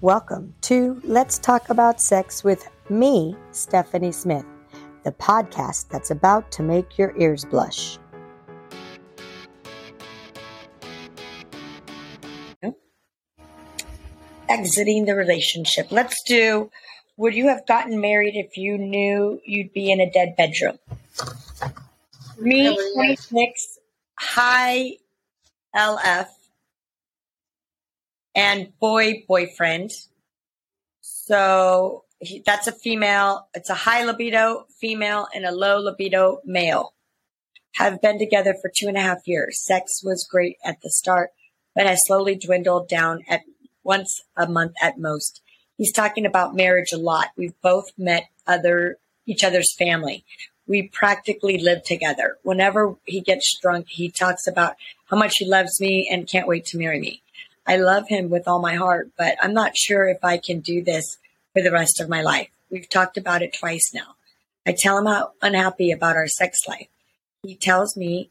Welcome to Let's Talk About Sex with me, Stephanie Smith, the podcast that's about to make your ears blush. Exiting the relationship. Let's do Would you have gotten married if you knew you'd be in a dead bedroom? Me, 26, high LF and boy boyfriend. So he, that's a female. It's a high libido female and a low libido male. Have been together for two and a half years. Sex was great at the start, but has slowly dwindled down at once a month at most. He's talking about marriage a lot. We've both met other each other's family. We practically live together. Whenever he gets drunk, he talks about how much he loves me and can't wait to marry me. I love him with all my heart, but I'm not sure if I can do this for the rest of my life. We've talked about it twice now. I tell him how unhappy about our sex life. He tells me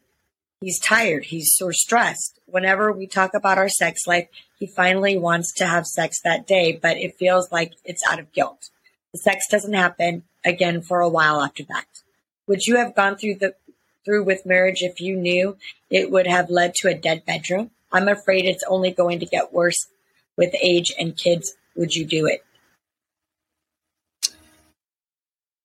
he's tired. He's so stressed. Whenever we talk about our sex life, he finally wants to have sex that day, but it feels like it's out of guilt. The sex doesn't happen again for a while after that. Would you have gone through the through with marriage if you knew it would have led to a dead bedroom? I'm afraid it's only going to get worse with age and kids. Would you do it?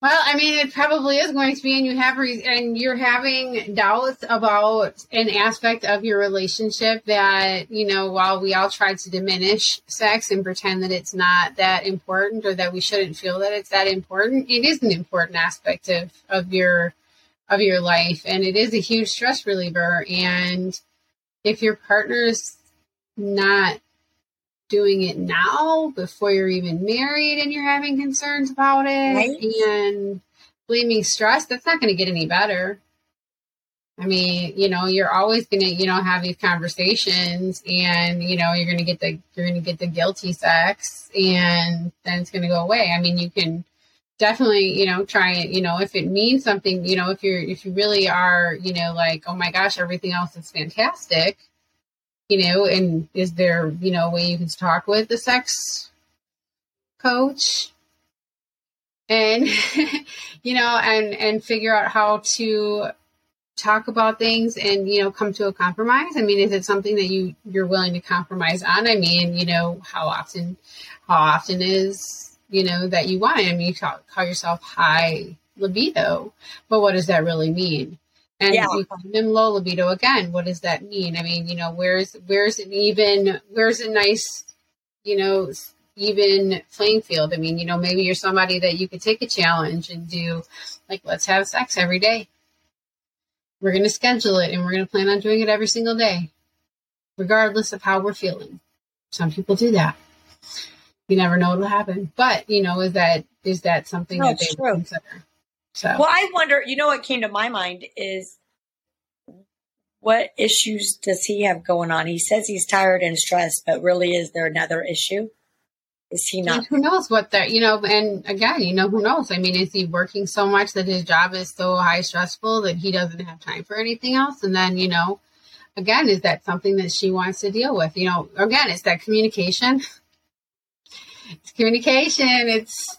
Well, I mean, it probably is going to be, and you have, re- and you're having doubts about an aspect of your relationship that, you know, while we all try to diminish sex and pretend that it's not that important or that we shouldn't feel that it's that important, it is an important aspect of, of your, of your life. And it is a huge stress reliever. And, if your partner's not doing it now before you're even married and you're having concerns about it right. and blaming stress, that's not going to get any better. I mean, you know, you're always going to, you know, have these conversations and, you know, you're going to get the, you're going to get the guilty sex and then it's going to go away. I mean, you can definitely, you know, try it, you know, if it means something, you know, if you're, if you really are, you know, like, oh my gosh, everything else is fantastic, you know, and is there, you know, a way you can talk with the sex coach and, you know, and, and figure out how to talk about things and, you know, come to a compromise? I mean, is it something that you, you're willing to compromise on? I mean, you know, how often, how often is, you know, that you want. I mean, you call, call yourself high libido, but what does that really mean? And yeah. you call them low libido again. What does that mean? I mean, you know, where's where's an even where's a nice, you know, even playing field? I mean, you know, maybe you're somebody that you could take a challenge and do like let's have sex every day. We're going to schedule it and we're going to plan on doing it every single day, regardless of how we're feeling. Some people do that you never know what'll happen. But you know, is that is that something no, that they true. consider? So, well, I wonder. You know, what came to my mind is what issues does he have going on? He says he's tired and stressed, but really, is there another issue? Is he not? And who knows what that you know? And again, you know, who knows? I mean, is he working so much that his job is so high stressful that he doesn't have time for anything else? And then you know, again, is that something that she wants to deal with? You know, again, it's that communication it's communication. It's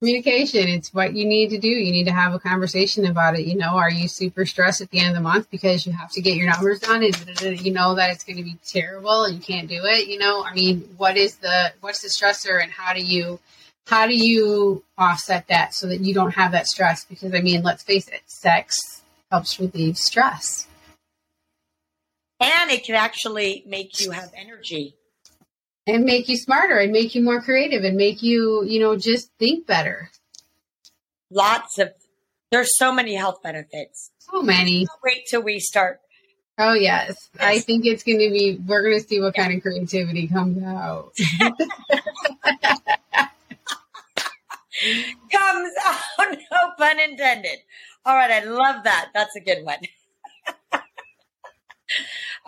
communication. It's what you need to do. You need to have a conversation about it. You know, are you super stressed at the end of the month because you have to get your numbers done and you know that it's going to be terrible and you can't do it? You know, I mean, what is the what's the stressor and how do you how do you offset that so that you don't have that stress? Because I mean, let's face it, sex helps relieve stress. And it can actually make you have energy and make you smarter and make you more creative and make you, you know, just think better. Lots of, there's so many health benefits. So many. Wait till we start Oh yes. yes. I think it's going to be. We're going to see what kind of creativity comes out. comes out, no pun intended. All right, I love that. That's a good one.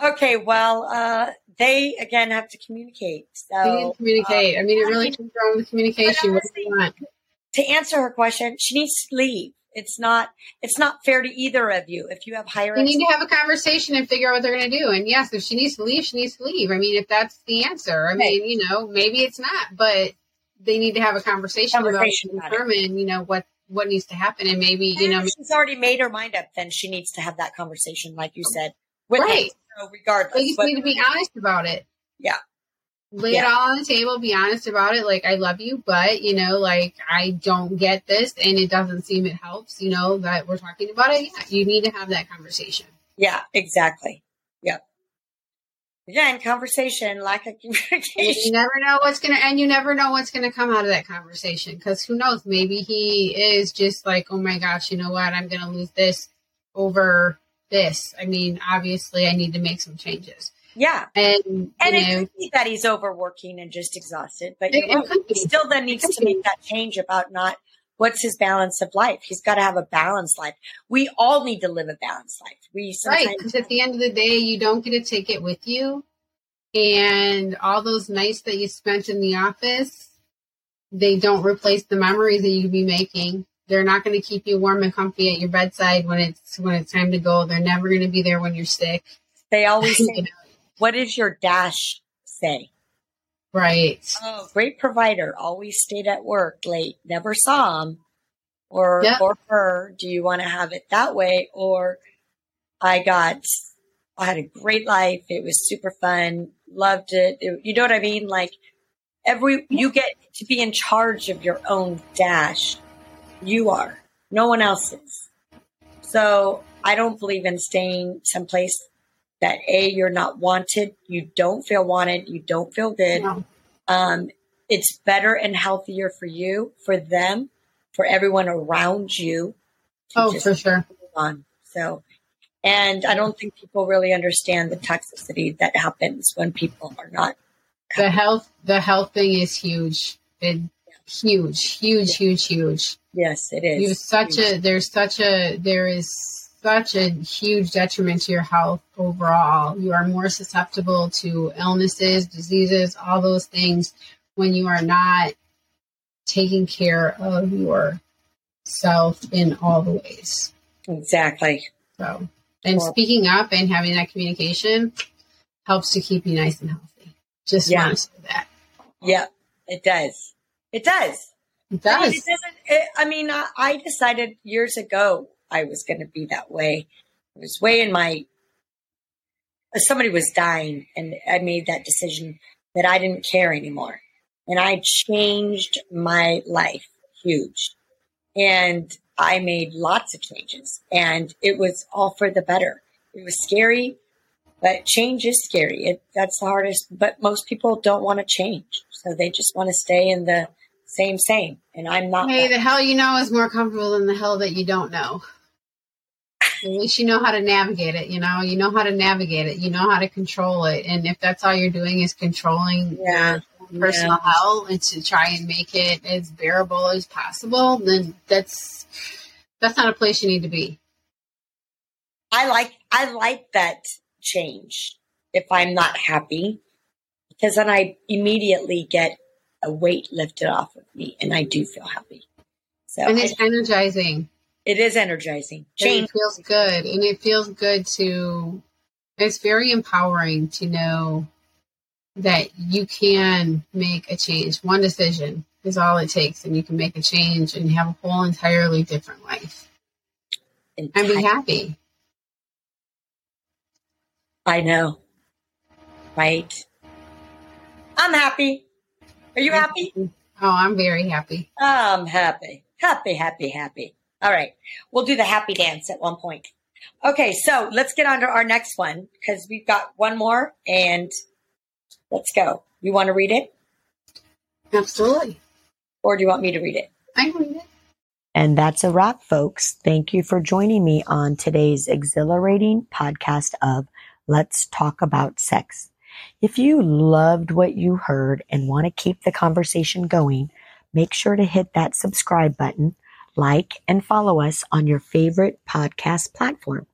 Okay, well, uh, they again have to communicate. So they need to communicate. Um, I mean, it really comes down with communication. Honestly, to answer her question, she needs to leave. It's not. It's not fair to either of you. If you have higher, you need to have a conversation and figure out what they're going to do. And yes, if she needs to leave, she needs to leave. I mean, if that's the answer, I mean, you know, maybe it's not, but they need to have a conversation, conversation about, about determine, you know, what what needs to happen, and maybe you know, she's already made her mind up. Then she needs to have that conversation, like you said, with right. Him, so regardless, you just need to be honest about it. Yeah, lay yeah. it all on the table be honest about it like i love you but you know like i don't get this and it doesn't seem it helps you know that we're talking about it. Yeah you need to have that conversation. Yeah exactly. Yep. Again conversation lack of communication. you never know what's gonna and you never know what's gonna come out of that conversation because who knows maybe he is just like oh my gosh you know what? I'm gonna lose this over this i mean obviously i need to make some changes yeah. And, and it know, could be that he's overworking and just exhausted, but he still then needs to make that change about not what's his balance of life. He's got to have a balanced life. We all need to live a balanced life. We right because at the end of the day, you don't get to take it with you, and all those nights that you spent in the office, they don't replace the memories that you could be making. They're not going to keep you warm and comfy at your bedside when it's when it's time to go. They're never going to be there when you're sick. They always say, what does your dash say? Right. Oh, great provider. Always stayed at work late. Never saw him. Or yep. or her. Do you want to have it that way? Or I got. I had a great life. It was super fun. Loved it. it you know what I mean? Like every you get to be in charge of your own dash. You are. No one else is. So I don't believe in staying someplace that A, you're not wanted, you don't feel wanted, you don't feel good. No. Um, it's better and healthier for you, for them, for everyone around you. Oh, for sure. On. So, and I don't think people really understand the toxicity that happens when people are not. Happy. The health, the health thing is huge. It, huge, huge, huge, huge. Yes, it is. You such a there's such a there is such a huge detriment to your health overall. You are more susceptible to illnesses, diseases, all those things when you are not taking care of yourself in all the ways. Exactly. So, and well, speaking up and having that communication helps to keep you nice and healthy. Just yeah. want to say that. Yeah, it does. It does. It does. I mean, it doesn't. It, I mean, I, I decided years ago I was going to be that way. It was way in my, somebody was dying and I made that decision that I didn't care anymore. And I changed my life huge. And I made lots of changes and it was all for the better. It was scary, but change is scary. It, that's the hardest, but most people don't want to change. So they just want to stay in the same, same. And I'm not. Hey, the hell you know is more comfortable than the hell that you don't know. At least you know how to navigate it. You know, you know how to navigate it. You know how to control it. And if that's all you're doing is controlling yeah. your personal yeah. health and to try and make it as bearable as possible, then that's that's not a place you need to be. I like I like that change if I'm not happy because then I immediately get a weight lifted off of me and I do feel happy. So and it's I, energizing. It is energizing. Change. it feels good. And it feels good to, it's very empowering to know that you can make a change. One decision is all it takes, and you can make a change and have a whole entirely different life and be happy. I know. Right. I'm happy. Are you happy? Oh, I'm very happy. I'm happy. Happy, happy, happy. All right. We'll do the happy dance at one point. Okay. So let's get on to our next one because we've got one more and let's go. You want to read it? Absolutely. Or do you want me to read it? I can read it. And that's a wrap, folks. Thank you for joining me on today's exhilarating podcast of Let's talk about sex. If you loved what you heard and want to keep the conversation going, make sure to hit that subscribe button, like, and follow us on your favorite podcast platform.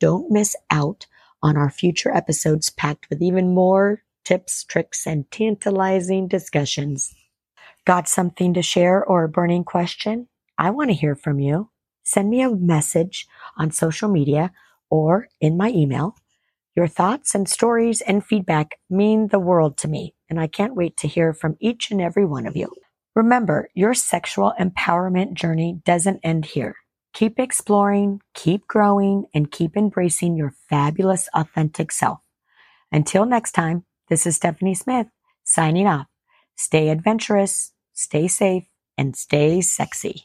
Don't miss out on our future episodes packed with even more tips, tricks, and tantalizing discussions. Got something to share or a burning question? I want to hear from you. Send me a message on social media or in my email. Your thoughts and stories and feedback mean the world to me, and I can't wait to hear from each and every one of you. Remember, your sexual empowerment journey doesn't end here. Keep exploring, keep growing, and keep embracing your fabulous, authentic self. Until next time, this is Stephanie Smith signing off. Stay adventurous, stay safe, and stay sexy.